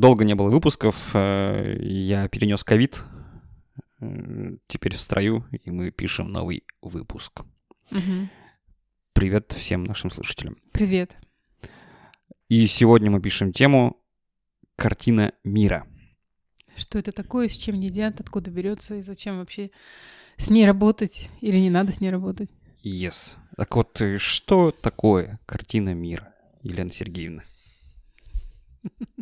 Долго не было выпусков, э, я перенес ковид, теперь в строю, и мы пишем новый выпуск. Мгм. Привет всем нашим слушателям. Привет. И сегодня мы пишем тему «Картина мира». Что это такое, с чем едят, откуда берется и зачем вообще с ней работать или не надо с ней работать? Yes. Так вот, э, что такое картина мира, Елена Сергеевна?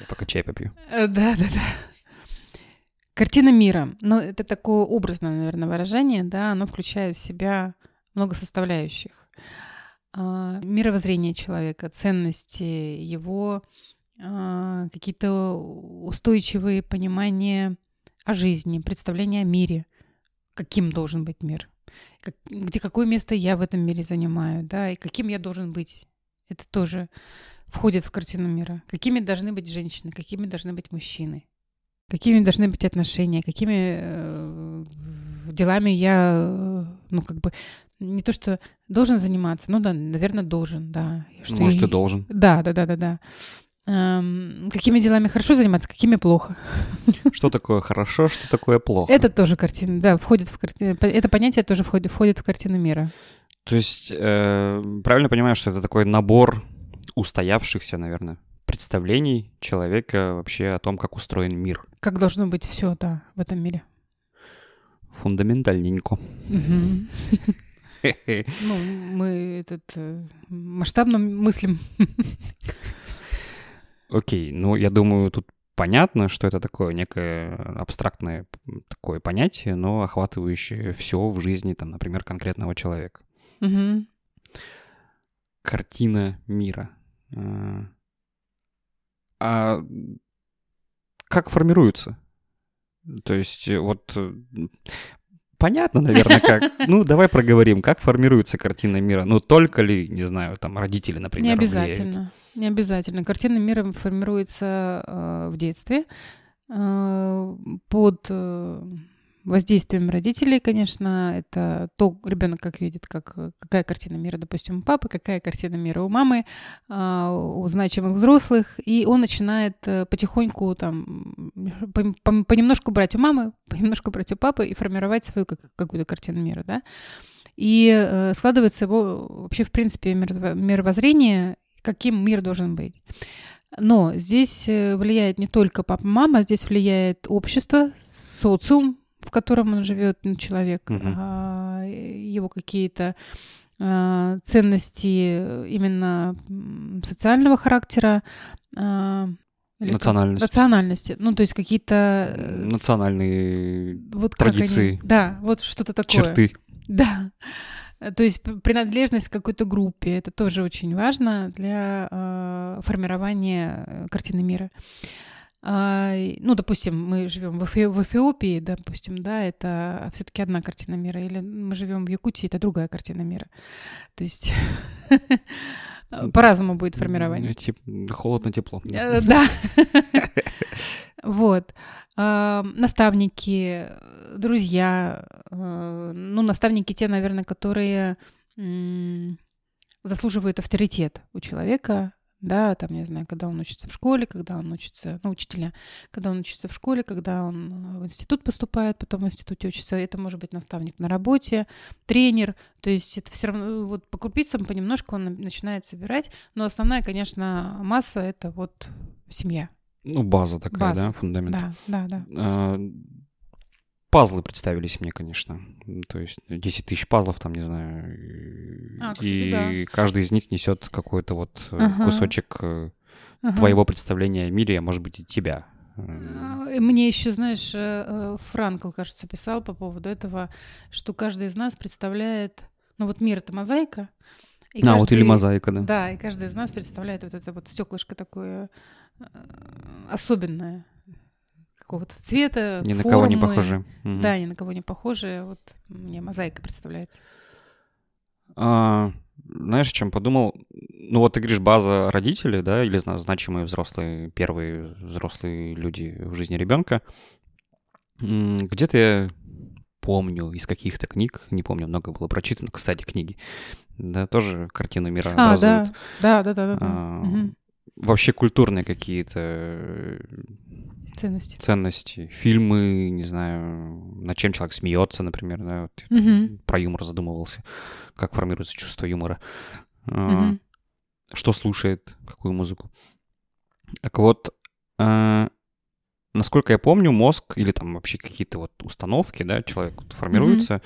Я пока чай попью. Э, Да, да, да. Картина мира. Ну, это такое образное, наверное, выражение, да, оно включает в себя много составляющих. А, Мировоззрение человека, ценности, его а, какие-то устойчивые понимания о жизни, представления о мире, каким должен быть мир, где какое место я в этом мире занимаю, да, и каким я должен быть. Это тоже входит в картину мира. Какими должны быть женщины, какими должны быть мужчины, какими должны быть отношения, какими э, делами я, э, ну, как бы, не то, что должен заниматься, ну да, наверное, должен, да. Что Может, и должен. Да, да, да, да, да. Эм, какими делами хорошо заниматься, какими плохо. Что такое хорошо, что такое плохо? Это тоже картина, да, входит в картину. Это понятие тоже входит, входит в картину мира. То есть, э, правильно понимаю, что это такой набор устоявшихся, наверное, представлений человека вообще о том, как устроен мир. Как должно быть все, да, в этом мире. Фундаментальненько. Ну, мы этот э, масштабно мыслим. Окей, ну, я думаю, тут понятно, что это такое некое абстрактное такое понятие, но охватывающее все в жизни, там, например, конкретного человека. Мгм. Картина мира. А, А как формируется? То есть, э, вот э, понятно, наверное, как. Ну, давай проговорим, как формируется картина мира. Ну, только ли, не знаю, там родители, например, Не влияют? обязательно. Не обязательно. Картина мира формируется э, в детстве э, под э, воздействием родителей, конечно. Это то ребенок как видит, как, какая картина мира, допустим, у папы, какая картина мира у мамы, а, у значимых взрослых. И он начинает э, потихоньку там понемножку брать у мамы, понемножку брать у папы и формировать свою как- какую-то картину мира, да. И э, складывается его вообще, в принципе, мировоззрение, каким мир должен быть. Но здесь э, влияет не только папа, мама, здесь влияет общество, социум, в котором он живет, ну, человек, Мгм. а, его какие-то а, ценности э, именно социального характера. а, или как? Национальности. Ну, то есть какие-то... э, Национальные вот как они- традиции. Да, вот что-то такое. черты. Да. Э, То есть принадлежность к какой-то группе это тоже очень важно для э, формирования э, картины мира. А, и, ну, допустим, мы живем в, Эфи- в Эфиопии, допустим, да, это все-таки одна картина мира, или мы живем в Якутии, это другая картина мира. То есть по-разному будет формирование. Тип- Холодно-тепло. Э, Да. Вот. А, Наставники, друзья. э, Ну, наставники те, наверное, которые заслуживают авторитет у человека. Да, там, не знаю, когда он учится в школе, когда он учится, ну, учителя, когда он учится в школе, когда он э, в институт поступает, потом в институте учится, это может быть наставник на работе, тренер, то есть это все равно, вот по крупицам понемножку он на- начинает собирать, но основная, конечно, масса — это вот семья. Ну, база такая, База. да, фундамент. Да, да, да. А, Пазлы представились мне, конечно. То есть 10 тысяч пазлов, там, не знаю. и- А, кстати, и да. каждый из них несет какой-то вот э, Ага. кусочек э, Ага. твоего представления о мире, а может быть и тебя. Э, А, Мне еще, знаешь, Франкл, кажется, писал по поводу этого, что каждый из нас представляет, ну вот мир это мозаика. и А, вот или каждый- мозаика, да. Да, и каждый из нас представляет вот это вот стеклышко такое особенное какого-то цвета, Ни на кого не формы. похожи. Мгм. Да, ни на кого не похожие. Вот мне мозаика представляется. А, знаешь, о чем подумал? Ну вот ты говоришь, база родителей, да, или зна- значимые взрослые, первые взрослые люди в жизни ребенка. Где-то я помню из каких-то книг, не помню, много было прочитано, кстати, книги, да, тоже картину мира А, образуют. да, да, да, да, да. да. А, Мгм. вообще культурные какие-то Ценности. ценности, фильмы, не знаю, над чем человек смеется, например, да, вот Мгм. про юмор задумывался, как формируется чувство юмора, Мгм. что слушает, какую музыку. Так вот, а, насколько я помню, мозг или там вообще какие-то вот установки, да, человек вот формируется,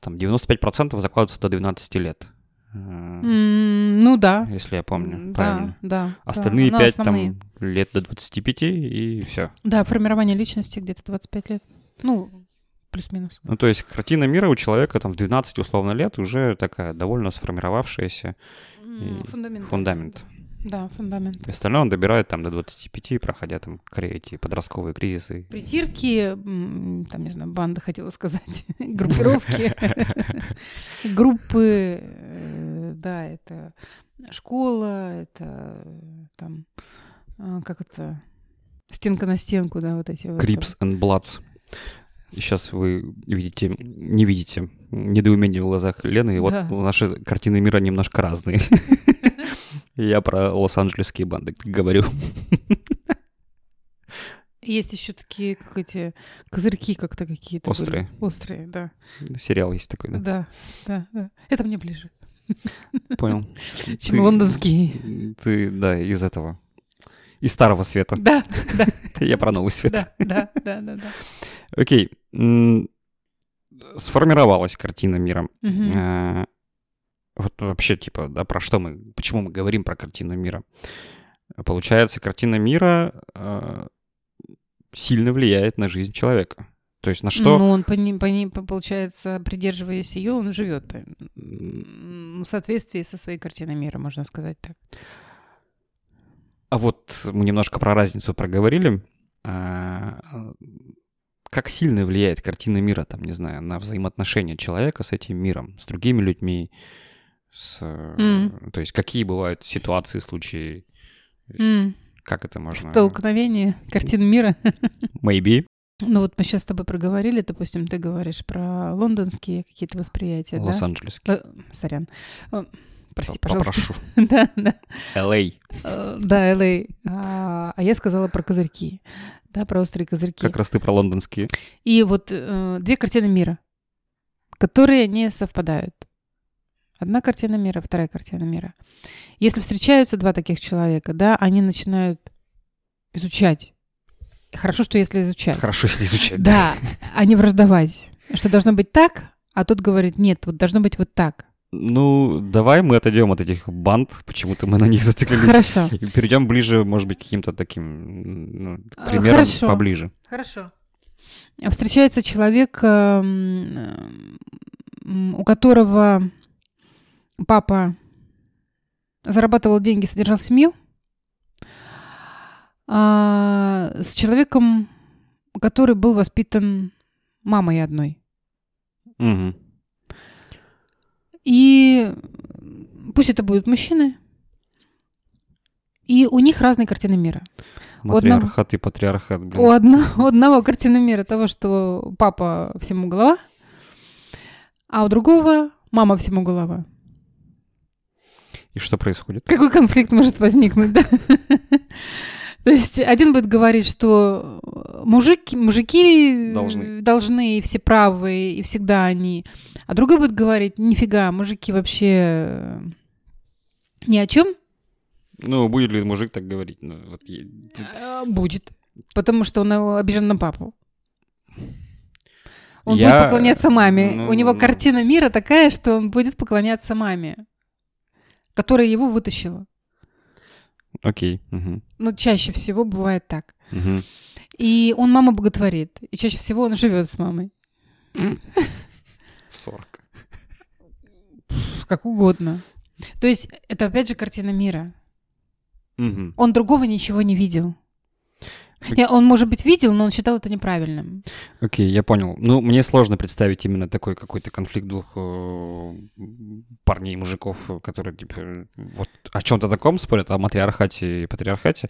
там 95% закладывается до 12 лет, М, Ну да. если я помню М, правильно. Да, да. да. Остальные 5 основные. там лет до 25 и все. Да, формирование личности где-то 25 лет. Ну, плюс-минус. Ну, то есть картина мира у человека там в 12 условно лет уже такая довольно сформировавшаяся И Фундамент. фундамент. Да, фундамент. И остальное он добирает там до 25, проходя там эти подростковые кризисы. Притирки, там, не знаю, банда хотела сказать, группировки, группы, да, это школа, это э, там, а, как это, стенка на стенку, да, вот эти. Крипс and Bloods. И сейчас вы видите, не видите недоумение в глазах Лены. И вот Да. наши картины мира немножко разные. Я про лос-анджелесские банды говорю. Есть еще такие, как эти козырьки как-то какие-то. были. Острые. Острые, да. Сериал есть такой, да? Да, да, да. Это мне ближе, Понял. чем Ты- лондонские. Ты, да, из этого. Из старого света. Да, да, Я про новый свет. да, да, да, да. Окей. Сформировалась картина мира. Э, Вот вообще, типа, да, про что мы, почему мы говорим про картину мира? Получается, картина мира э, сильно влияет на жизнь человека. То есть на что? Ну, он, по ним, по ним, по- получается, придерживаясь ее, он живет по- в соответствии со своей картиной мира, можно сказать так. А вот мы немножко про разницу проговорили. А, Как сильно влияет картина мира, там, не знаю, на взаимоотношения человека с этим миром, с другими людьми, с, Мгм. то есть какие бывают ситуации, случаи, М, как это можно... Столкновение картин мира. Maybe. Ну вот мы сейчас с тобой проговорили, допустим, ты говоришь про лондонские какие-то восприятия, да? Лос-Анджелесский. Э, Сорян. Э, Прости, пожалуйста. Попрошу. Да, да. LA. Э, Да, LA. А а я сказала про козырьки. Да, про острые козырьки. Как раз ты про лондонские. И вот э, две картины мира, которые не совпадают. Одна картина мира, вторая картина мира. Если встречаются два таких человека, да, они начинают изучать. Хорошо, что если изучать. Хорошо, если изучать. Да, а не враждовать. Что должно быть так, а тот говорит, нет, вот должно быть вот так. Ну, давай мы отойдем от этих банд, почему-то мы на них зациклились. Хорошо. И перейдем ближе, может быть, к каким-то таким ну, А, примерам хорошо. поближе. Хорошо. Встречается человек, эм, у которого папа зарабатывал деньги, содержал семью, а, с человеком, который был воспитан мамой одной. Мгм. И пусть это будут мужчины, и у них разные картины мира. У одного- Матриархат и патриархат, блин. У, одно- у одного картина мира того, что папа всему голова, а у другого мама всему голова. И что происходит? Какой конфликт может возникнуть, да? То есть один будет говорить, что мужики, мужики Должны. должны и все правы, и всегда они. А другой будет говорить, нифига, мужики вообще э, ни о чем Ну, будет ли мужик так говорить? Ну, вот Э, будет. Потому что он э, обижен на папу. Он Я- будет поклоняться маме. ну, У него ну. картина мира такая, что он будет поклоняться маме, которая его вытащила. Окей. мгм, Но чаще всего бывает так. мгм. И он маму боготворит. И чаще всего он живет с мамой. В 40. Как угодно. То есть это опять же картина мира. Мгм. Он другого ничего не видел. Не, Он, может быть, видел, но он считал это неправильным. Окей, я понял. Ну, мне сложно представить именно такой какой-то конфликт двух э, парней, мужиков, которые, типа, вот о чем-то таком спорят, о матриархате и патриархате.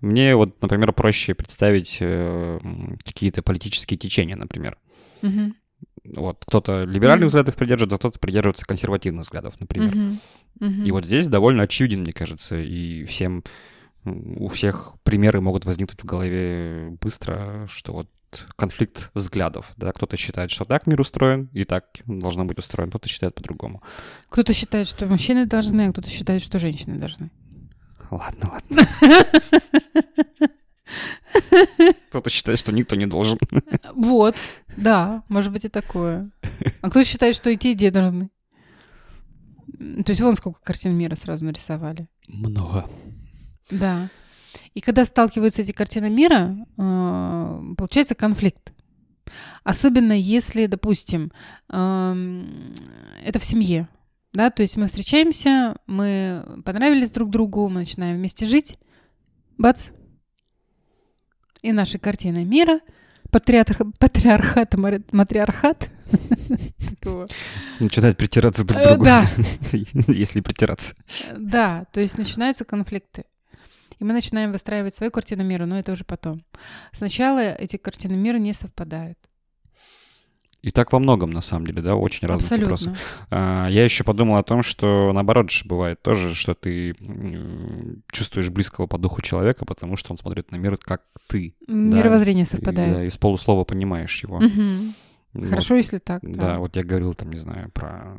Мне вот, например, проще представить э, какие-то политические течения, например. Мгм. Вот, кто-то либеральных Мгм. взглядов придерживается, а кто-то придерживается консервативных взглядов, например. Мгм. Мгм. И вот здесь довольно очевиден, мне кажется, и всем у всех примеры могут возникнуть в голове быстро, что вот конфликт взглядов, да, кто-то считает, что так мир устроен, и так должно быть устроен, кто-то считает по-другому. Кто-то считает, что мужчины должны, а кто-то считает, что женщины должны. Ладно, ладно. Кто-то считает, что никто не должен. Вот, да, может быть и такое. А кто считает, что и те, и те должны. То есть вон сколько картин мира сразу нарисовали. Много. Да. И когда сталкиваются эти картины мира, э, получается конфликт. Особенно если, допустим, эм, это в семье. Да, то есть мы встречаемся, мы понравились друг другу, мы начинаем вместе жить. Бац. И наши картины мира, патриарх, патриархат, матриархат. Начинает притираться друг к другу. Да. Если притираться. Да, то есть начинаются конфликты. И мы начинаем выстраивать свою картину мира, но это уже потом. Сначала эти картины мира не совпадают. И так во многом, на самом деле, да, очень разные Абсолютно. вопросы. А, я еще подумал о том, что наоборот же бывает тоже, что ты чувствуешь близкого по духу человека, потому что он смотрит на мир, как ты. Мировоззрение да, совпадает. И, да, из полуслова понимаешь его. Угу. Хорошо, вот, если так. Да. да, вот я говорил там, не знаю, про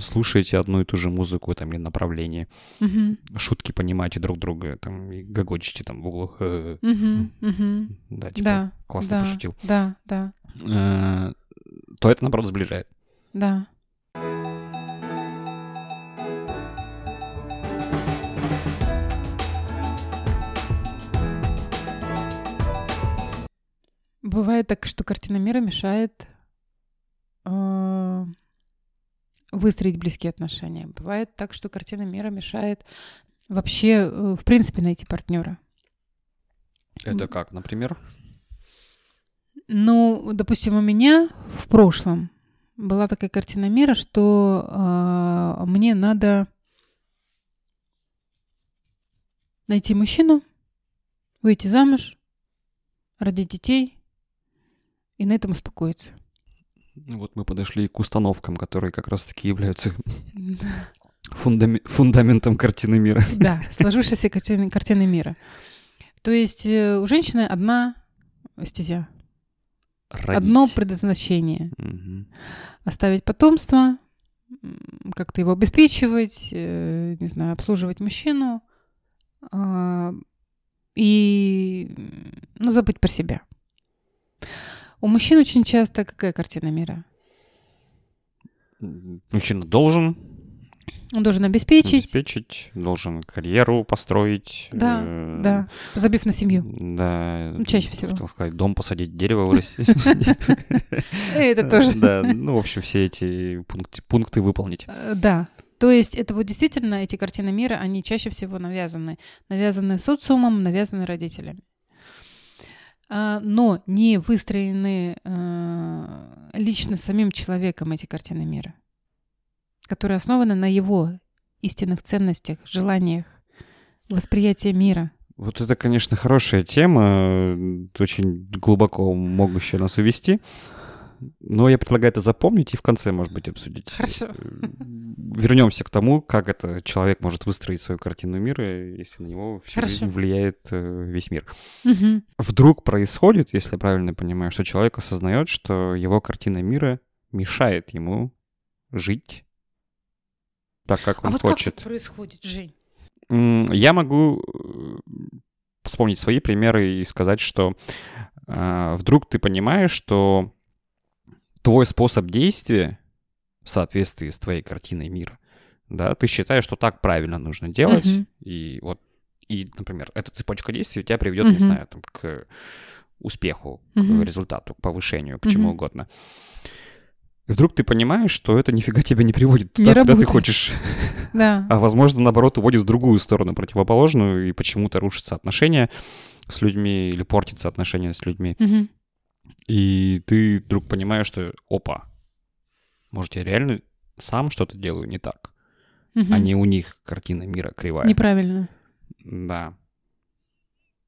слушаете одну и ту же музыку там или направление, угу. шутки понимаете друг друга, там и гогочите там в. Угу, угу. Да, типа да, классно да, пошутил. Да, да. Э, то это наоборот сближает. Да. Бывает так, что картина мира мешает э, выстроить близкие отношения. Бывает так, что картина мира мешает вообще, э, в принципе, найти партнера. Это как, например? Ну, допустим, у меня в прошлом была такая картина мира, что э, мне надо найти мужчину, выйти замуж, родить детей и на этом успокоиться. Ну вот мы подошли к установкам, которые как раз-таки являются фундами- фундаментом картины мира. Да, сложившейся картины, картины мира. То есть э, у женщины одна стезя. Родить. Одно предназначение. Угу. Оставить потомство, как-то его обеспечивать, э, не знаю, обслуживать мужчину э, и, ну, забыть про себя. У мужчин очень часто какая картина мира? Мужчина должен. Он должен обеспечить. Обеспечить, должен карьеру построить. Да, э, да. Забив на семью. Да. Ну, чаще всего. Хотел сказать, дом посадить, дерево вырастить. Это тоже. Да, ну, в общем, все эти пункты выполнить. Э, да. То есть это вот действительно эти картины мира, они чаще всего навязаны. Навязаны социумом, навязаны родителями. А, но не выстроены а, лично самим человеком эти картины мира, которые основаны на его истинных ценностях, желаниях, восприятии мира. Вот это, конечно, хорошая тема, очень глубоко могущая нас увести. Но я предлагаю это запомнить и в конце, может быть, обсудить. Хорошо. Э, вернемся к тому, как это человек может выстроить свою картину мира, если на него всю Хорошо. жизнь влияет э, весь мир. Угу. Вдруг происходит, если я правильно понимаю, что человек осознает, что его картина мира мешает ему жить так, как он а вот хочет. Как это происходит, Жень? Я могу э, вспомнить свои примеры и сказать, что э, вдруг ты понимаешь, что твой способ действия в соответствии с твоей картиной мира, да, ты считаешь, что так правильно нужно делать, uh-huh. и вот, и, например, эта цепочка действий тебя приведет, uh-huh. не знаю, там, к успеху, uh-huh. к результату, к повышению, к uh-huh. чему угодно. И вдруг ты понимаешь, что это нифига тебя не приводит туда, не куда работает. ты хочешь. Да. А возможно, наоборот, уводит в другую сторону, противоположную, и почему-то рушатся отношения с людьми или портятся отношения с людьми. Угу. И ты вдруг понимаешь, что опа, может, я реально сам что-то делаю не так, угу. а не у них картина мира кривая. Неправильно. Да.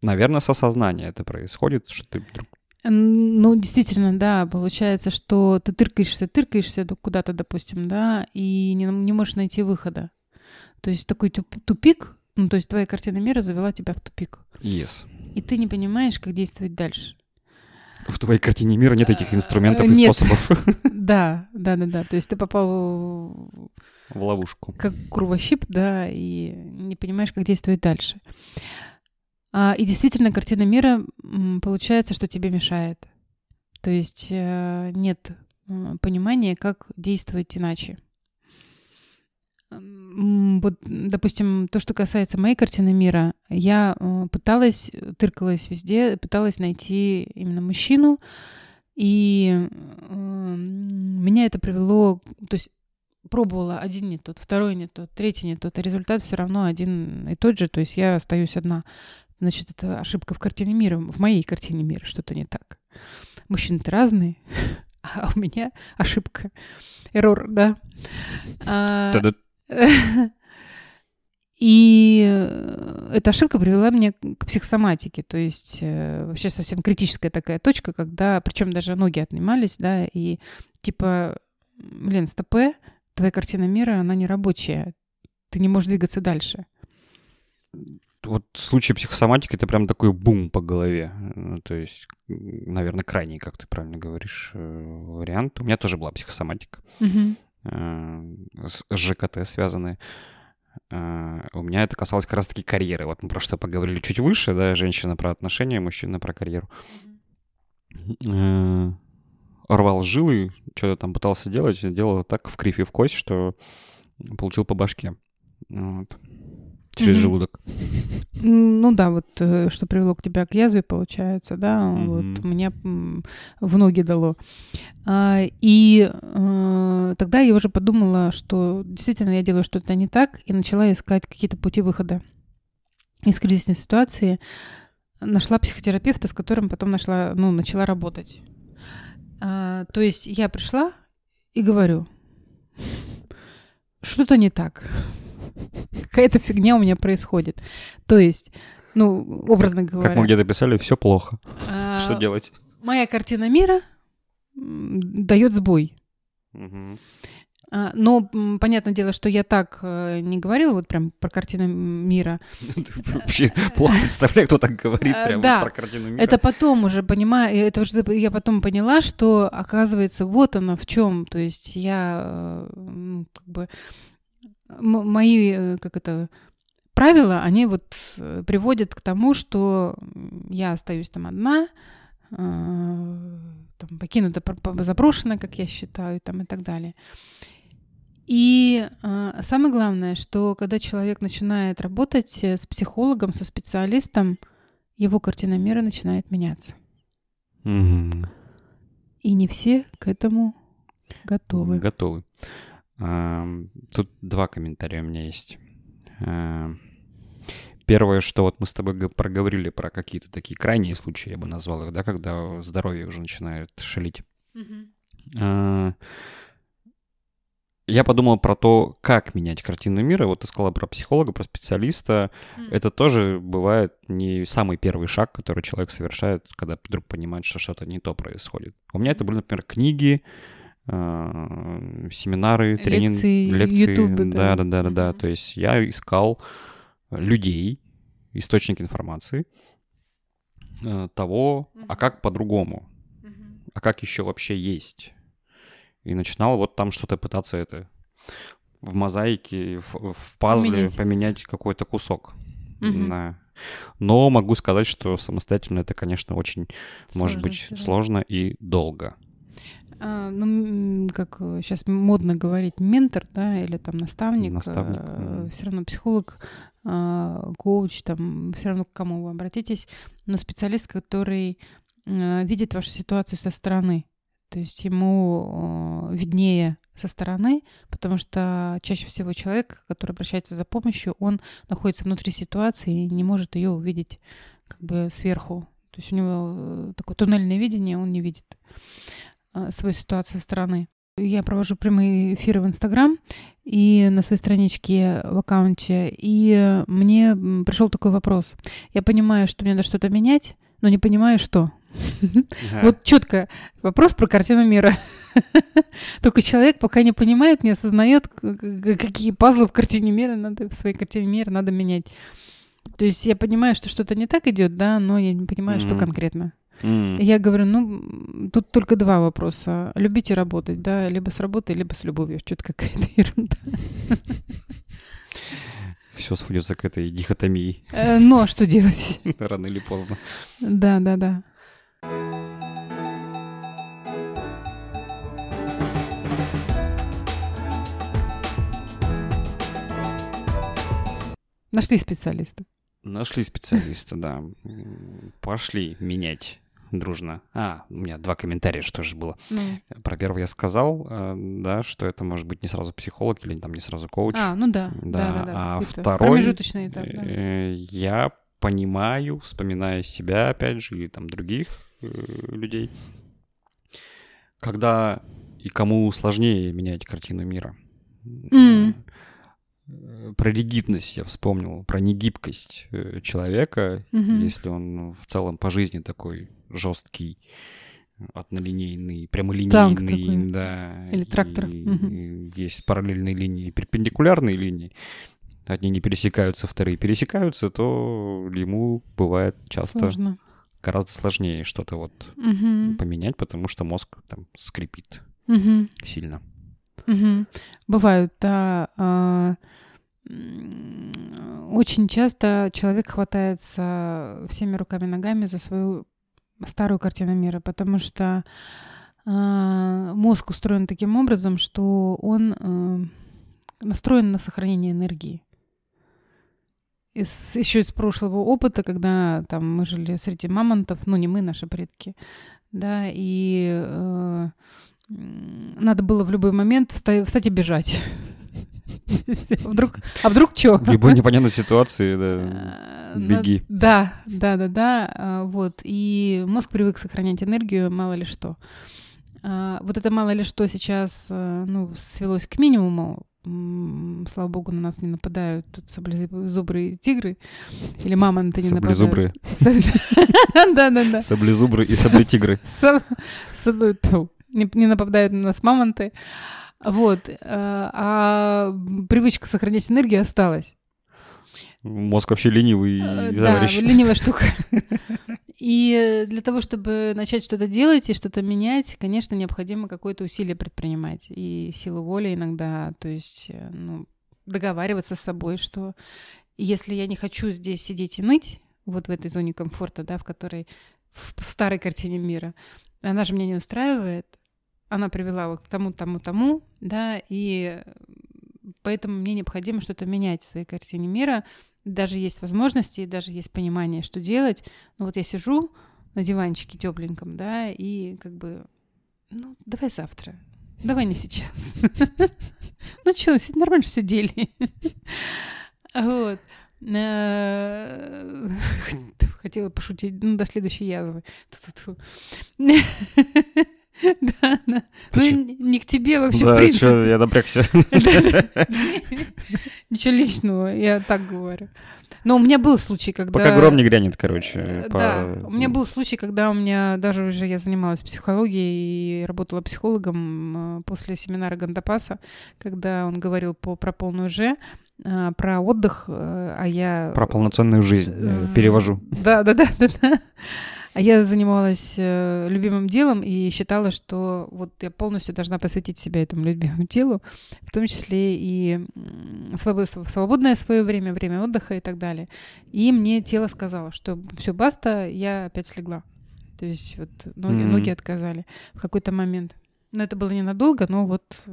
Наверное, с осознания это происходит, что ты вдруг ну, действительно, да, получается, что ты тыркаешься, тыркаешься куда-то, допустим, да, и не, не можешь найти выхода. То есть такой тупик, Ну, то есть твоя картина мира завела тебя в тупик. Yes. И ты не понимаешь, как действовать дальше. В твоей картине мира нет этих инструментов и Э, Нет. способов. Да, да, да, да. То есть ты попал В ловушку. как кровощип, да, и не понимаешь, как действовать дальше. А, и действительно, картина мира получается, что тебе мешает. То есть э, нет м, понимания, как действовать иначе. Вот, допустим, то, что касается моей картины мира, я э, пыталась, тыркалась везде, пыталась найти именно мужчину, и э, меня это привело, то есть пробовала один не тот, второй не тот, третий не тот, а результат все равно один и тот же, то есть я остаюсь одна. Значит, это ошибка в картине мира, в моей картине мира что-то не так. Мужчины-то разные, а у меня ошибка. Эррор, да. А. И э, эта ошибка привела меня к психосоматике, то есть э, вообще совсем критическая такая точка, когда, причем даже ноги отнимались, да, и типа, блин, стопе, твоя картина мира, она не рабочая, ты не можешь двигаться дальше. Вот в случае психосоматики это прям такой бум по голове. Ну, То есть, наверное, крайний, как ты правильно говоришь, э, вариант. У меня тоже была психосоматика. Мгм. Э, с ЖКТ связанные. Э, У меня это касалось как раз-таки карьеры. Вот мы про что поговорили чуть выше, да, женщина про отношения, мужчина про карьеру. Э, Рвал жилы, что-то там пытался делать, делал так в кривь и в кость, что получил по башке. Вот. Через Мгм. желудок. Ну да, вот э, что привело к тебя к язве, получается, да, вот Мгм. мне в ноги дало. А, И э, тогда я уже подумала, что действительно я делаю что-то не так, и начала искать какие-то пути выхода из кризисной ситуации. Нашла психотерапевта, с которым потом нашла, ну, начала работать. А, То есть я пришла и говорю, что-то не так. Какая-то фигня у меня происходит. То есть, ну, образно говоря. Как мы где-то писали, все плохо. а, Что делать? Моя картина мира дает сбой. А, Но понятное дело, что я так э, не говорила вот прям про картину мира. Вообще плохо представляю, кто так говорит Э, прямо да. про картину мира. Это потом уже понимаю, это уже я потом поняла, что оказывается вот оно в чем. То есть я э, как бы мои э, как это правила, они вот э, приводят к тому, что я остаюсь там одна, э, там покинута, пр- пр- заброшена, как я считаю, там и так далее. И э, самое главное, что когда человек начинает работать с психологом, со специалистом, его картина мира начинает меняться. Мгм. И не все к этому готовы. Готовы. Ам, Тут два комментария у меня есть. Ам, Первое, что вот мы с тобой проговорили про какие-то такие крайние случаи, я бы назвал их, да, когда здоровье уже начинает шалить. А, Я подумал про то, как менять картину мира. Вот ты сказала про психолога, про специалиста. М. Это тоже бывает не самый первый шаг, который человек совершает, когда вдруг понимает, что что-то не то происходит. У меня это были, например, книги, а, семинары, тренинги, Лекции, лекции. ютубы, да. да, да, да, да. То есть я искал людей, источник информации э, того, а как по-другому, а как еще вообще есть. И начинал вот там что-то пытаться это в мозаике, в, в пазле Поменять. поменять, какой-то кусок. Да. Но могу сказать, что самостоятельно это, конечно, очень, может Сложно быть, сделать. сложно и долго. А, ну, как сейчас модно говорить, ментор, да, или там наставник. Наставник, мгм. Все равно психолог, а, коуч, там все равно к кому вы обратитесь, но специалист, который а, видит вашу ситуацию со стороны. То есть ему виднее со стороны, потому что чаще всего человек, который обращается за помощью, он находится внутри ситуации и не может ее увидеть как бы сверху. То есть у него э, такое туннельное видение, он не видит свою ситуацию со стороны. Я провожу прямые эфиры в Инстаграм и на своей страничке в аккаунте, и мне пришел такой вопрос. Я понимаю, что мне надо что-то менять, но не понимаю, что. Вот четко вопрос про картину мира. Только человек пока не понимает, не осознает, какие пазлы в картине мира надо, в своей картине мира надо менять. То есть я понимаю, что что-то не так идет, да, но я не понимаю, что конкретно. Я говорю, ну, тут только два вопроса. Любите работать, да, либо с работой, либо с любовью. Что-то какая-то ерунда. Все сводится к этой дихотомии. Э, ну, а что делать? Рано или поздно. Да, да, да. Нашли специалиста. Нашли специалиста, да. Пошли менять дружно. А, у меня два комментария, что же было. Ну. Про первый я сказал, э, да, что это может быть не сразу психолог или там не сразу коуч. А, ну да. Да, да, да, да. А второй... Промежуточный этап, да. Э, я понимаю, вспоминая себя, опять же, или там других э, людей, когда и кому сложнее менять картину мира. Mm. Про ригидность я вспомнил, про негибкость человека, mm-hmm. если он в целом по жизни такой жесткий, однолинейный, прямолинейный, да. Или трактор. И, угу. Есть параллельные линии, перпендикулярные линии. Одни не пересекаются, вторые пересекаются, то ему бывает часто Сложно. гораздо сложнее что-то вот угу. поменять, потому что мозг там скрипит угу. сильно. Угу. Бывают, да. А, очень часто человек хватается всеми руками ногами за свою старую картину мира, потому что э, мозг устроен таким образом, что он э, настроен на сохранение энергии. Из, еще из прошлого опыта, когда там мы жили среди мамонтов, ну не мы, наши предки, да, и э, надо было в любой момент встать, встать и бежать. Вдруг, а вдруг что? В любой непонятной ситуации, да, э, беги. Да, да, да, да, а, вот. И мозг привык сохранять энергию, мало ли что. А, вот это мало ли что сейчас, э, ну, свелось к минимуму, слава богу, на нас не нападают тут саблезубрые тигры или мамонты не нападают. Саблезубрые. Да-да-да. Саблезубры и саблетигры. Не нападают на нас мамонты. Вот. Э, а привычка сохранять энергию осталась. Мозг вообще ленивый э, товарищ. Да, ленивая штука. И для того, чтобы начать что-то делать и что-то менять, конечно, необходимо какое-то усилие предпринимать. И силу воли иногда, то есть э, ну, договариваться с собой, что если я не хочу здесь сидеть и ныть, вот в этой зоне комфорта, да, в которой в старой картине мира, она же меня не устраивает, она привела вот к тому, тому, тому, да, и поэтому мне необходимо что-то менять в своей картине мира. Даже есть возможности, даже есть понимание, что делать. Но вот я сижу на диванчике тепленьком, да, и как бы, ну, давай завтра, давай не сейчас. Ну что, нормально сидели. Вот. Э, хотела пошутить, ну, до следующей язвы. Да, да. Ну, не к тебе вообще, в принципе. Чё, я напрягся. Ничего личного, я так говорю. Но у меня был случай, когда... Пока гром не грянет, короче. Э, да, у меня был случай, когда у меня даже уже я занималась психологией и работала психологом э, после семинара Гандапаса, когда он говорил по, про полную Ж, э, про отдых, а я... Про полноценную жизнь перевожу. Да, да, да, да, да. А я занималась э, любимым делом и считала, что вот я полностью должна посвятить себя этому любимому делу, в том числе и свободное свое время, время отдыха и так далее. И мне тело сказало, что все, баста, я опять слегла. То есть вот ноги, mm-hmm. ноги отказали в какой-то момент. Но это было ненадолго, но вот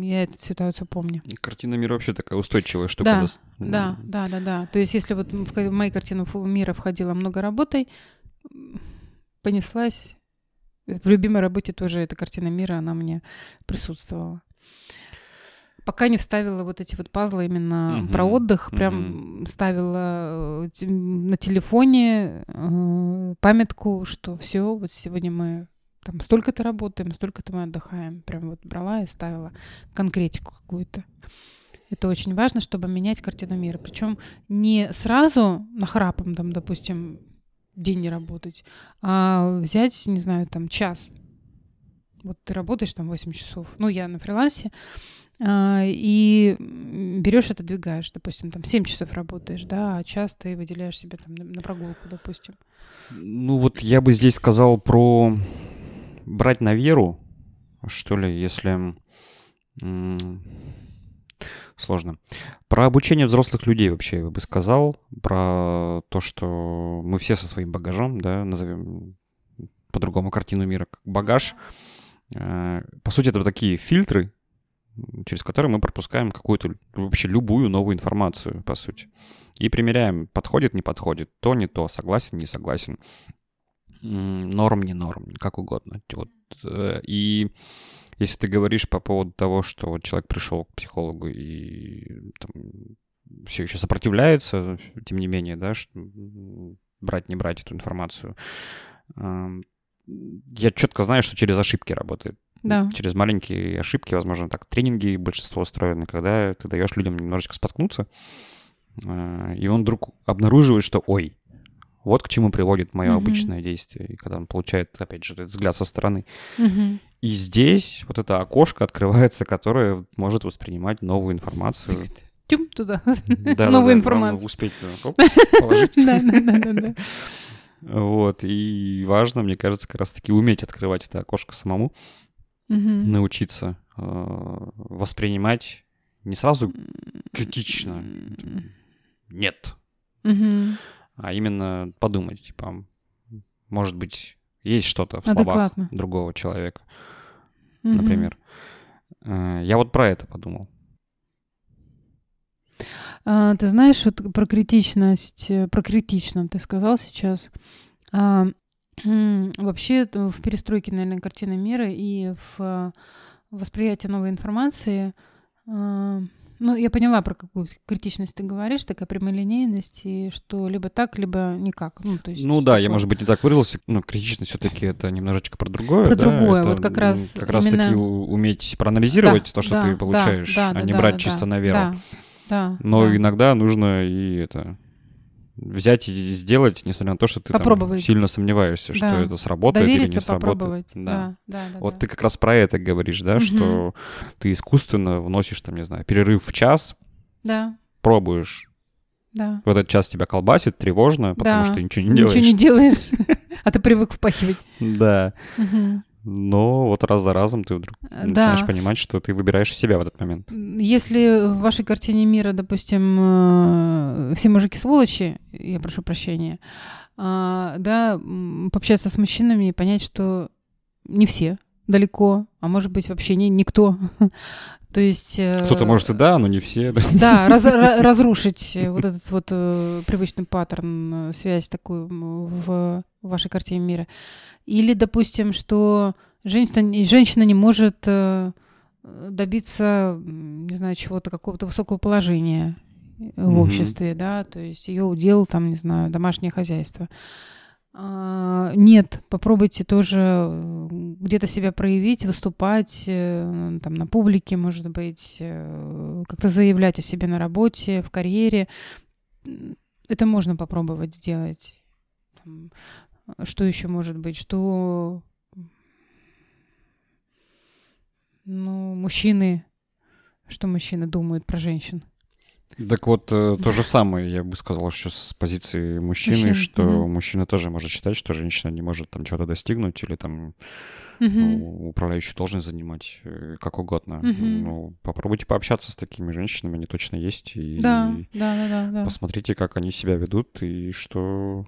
я эту ситуацию помню. Картина мира вообще такая устойчивая штука. Да, да, да, да, да. То есть если вот в мою картину мира входило много работой, понеслась. В любимой работе тоже эта картина мира, она мне присутствовала. Пока не вставила вот эти вот пазлы именно uh-huh. про отдых, прям uh-huh. ставила э, на телефоне э, памятку, что все, вот сегодня мы там столько-то работаем, столько-то мы отдыхаем. Прям вот брала и ставила конкретику какую-то. Это очень важно, чтобы менять картину мира. Причем не сразу нахрапом, там, допустим, день не работать, а взять, не знаю, там час. Вот ты работаешь там 8 часов. Ну, я на фрилансе. А, и берешь, отодвигаешь, допустим, там 7 часов работаешь, да, а час ты выделяешь себе там на прогулку, допустим. Ну вот я бы здесь сказал про брать на веру, что ли, если сложно. Про обучение взрослых людей вообще я бы сказал, про то, что мы все со своим багажом, да, назовем по-другому картину мира как багаж. Э, по сути, это такие фильтры, через которые мы пропускаем какую-то вообще любую новую информацию, по сути. И примеряем, подходит, не подходит, то, не то, согласен, не согласен, норм, не норм, как угодно. Вот. Э, и если ты говоришь по поводу того, что вот человек пришел к психологу и там, все еще сопротивляется, тем не менее, да, что брать, не брать эту информацию, я четко знаю, что через ошибки работает. Да. Через маленькие ошибки, возможно, так тренинги большинство устроены, когда ты даешь людям немножечко споткнуться, а, и он вдруг обнаруживает, что ой, вот к чему приводит мое mm-hmm. обычное действие. Когда он получает, опять же, этот взгляд со стороны. Mm-hmm. И здесь вот это окошко открывается, которое может воспринимать новую информацию. Тюм туда. Да, Новую информацию. Успеть положить. Да, да, да, да. Вот. И важно, мне кажется, как раз-таки уметь открывать это окошко самому научиться э, воспринимать не сразу критично, нет, угу. А именно подумать, типа, может быть, есть что-то в словах другого человека, угу. например. Э, я вот про это подумал. А, ты знаешь, вот про критичность, э, про критично ты сказал сейчас. А, Вообще в перестройке, наверное, картины мира и в э, восприятии новой информации, э, ну, я поняла, про какую критичность ты говоришь, такая прямолинейность, и что либо так, либо никак. Ну, то есть ну да, такое... я, может быть, не так выразился, но критичность все-таки это немножечко про другое. Про да? другое, это вот как раз Как раз таки уметь проанализировать да, то, что да, ты получаешь, да, да, а не да, брать да, чисто да, на веру. Да, да, но да. иногда нужно и это взять и сделать, несмотря на то, что ты там сильно сомневаешься, да. что это сработает Довериться, или не сработает. Попробовать. Да. Да, да, да, вот да. ты как раз про это говоришь, да, угу. что ты искусственно вносишь там, не знаю, перерыв в час, да. пробуешь. Да. В этот час тебя колбасит тревожно, потому да. что ничего не делаешь. Ничего не делаешь, а ты привык впахивать. Да но вот раз за разом ты вдруг да. начинаешь понимать, что ты выбираешь себя в этот момент. Если в вашей картине мира, допустим, э, все мужики сволочи, я прошу прощения, а, да, пообщаться с мужчинами и понять, что не все далеко, а может быть вообще не никто. То есть... Э, Кто-то может и да, но не все. Да, да раз, разрушить вот этот вот э, привычный паттерн, связь такую в вашей картине мира. Или, допустим, что женщина, женщина не может э, добиться, не знаю, чего-то, какого-то высокого положения в mm-hmm. обществе, да, то есть ее удел, там, не знаю, домашнее хозяйство. А, нет, попробуйте тоже э, где-то себя проявить, выступать э, там на публике, может быть, как-то заявлять о себе на работе, в карьере. Это можно попробовать сделать. Что еще может быть? Что ну, мужчины, что мужчины думают про женщин? Так вот, э, то же самое, я бы сказал, что с позиции мужчины, Мужчин. что угу. мужчина тоже может считать, что женщина не может там чего-то достигнуть или там угу. ну, управляющую должность занимать, э, как угодно. Угу. Ну, попробуйте пообщаться с такими женщинами, они точно есть. И, да, да, да, да, да. Посмотрите, как они себя ведут и что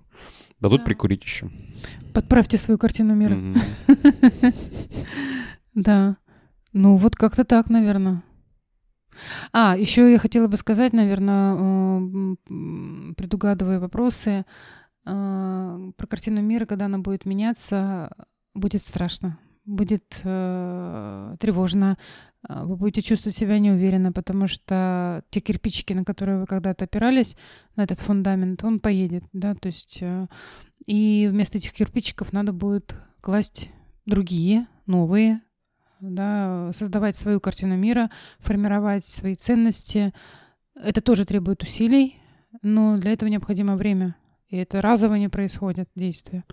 Дадут да. прикурить еще. Подправьте свою картину мира. Да. Ну, вот как-то так, наверное. А, еще я хотела бы сказать, наверное, э, предугадывая вопросы, э, про картину мира, когда она будет меняться, будет страшно будет э, тревожно, вы будете чувствовать себя неуверенно, потому что те кирпичики, на которые вы когда-то опирались, на этот фундамент, он поедет, да, то есть и вместо этих кирпичиков надо будет класть другие, новые, да, создавать свою картину мира, формировать свои ценности. Это тоже требует усилий, но для этого необходимо время. И это разово не происходит действие.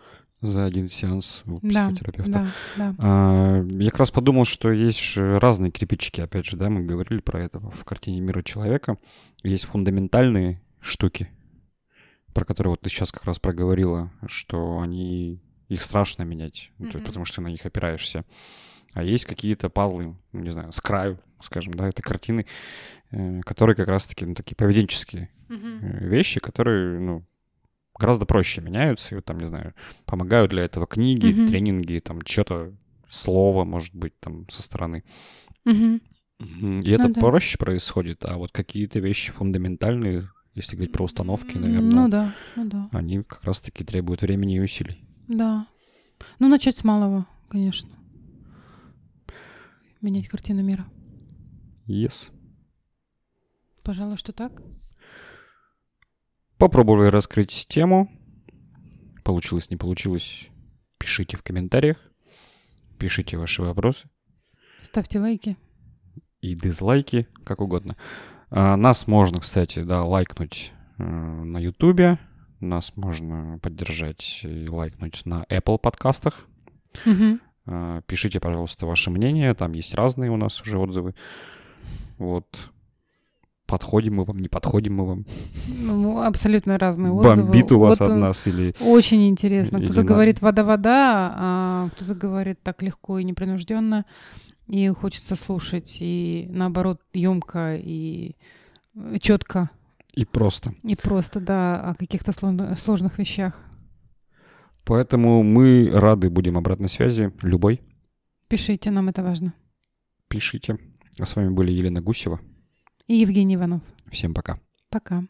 За один сеанс у Да, психотерапевта. да, да. А, Я как раз подумал, что есть разные кирпичики, опять же, да, мы говорили про это в картине мира человека. Есть фундаментальные штуки, про которые вот ты сейчас как раз проговорила, что они, их страшно менять, то есть Мгм. потому что ты на них опираешься. А есть какие-то пазлы, ну, не знаю, с краю, скажем, да, это картины, э, которые как раз-таки, ну, такие поведенческие э, вещи, которые, ну, гораздо проще меняются, и вот там, не знаю, помогают для этого книги, Мгм. тренинги, там, что-то, слово, может быть, там, со стороны. Мгм. И это Ну да. проще происходит, а вот какие-то вещи фундаментальные, если говорить про установки, наверное, Ну да, ну да, они как раз-таки требуют времени и усилий. да. Ну, начать с малого, конечно. Менять картину мира. Yes. Пожалуй, что так. Попробовали раскрыть тему. Получилось, не получилось. Пишите в комментариях. Пишите ваши вопросы. Ставьте лайки. и дизлайки, как угодно. А, Нас можно, кстати, да, лайкнуть э, на Ютубе. Нас можно поддержать и лайкнуть на Apple подкастах. Мгм. А, Пишите, пожалуйста, ваше мнение. Там есть разные у нас уже отзывы. Вот. Подходим мы вам, не подходим мы вам. Ну, абсолютно разные отзывы. Бомбит у вас Вот, от э, нас или... Очень интересно. Или Кто-то на- говорит вода-вода, а кто-то говорит так легко и непринужденно. И хочется слушать, и наоборот, емко и четко, И просто. и просто, да, о каких-то сложных вещах. Поэтому мы рады будем обратной связи. Любой. Пишите, нам это важно. Пишите. А с вами были Елена Гусева. И Евгений Иванов. Всем пока. Пока.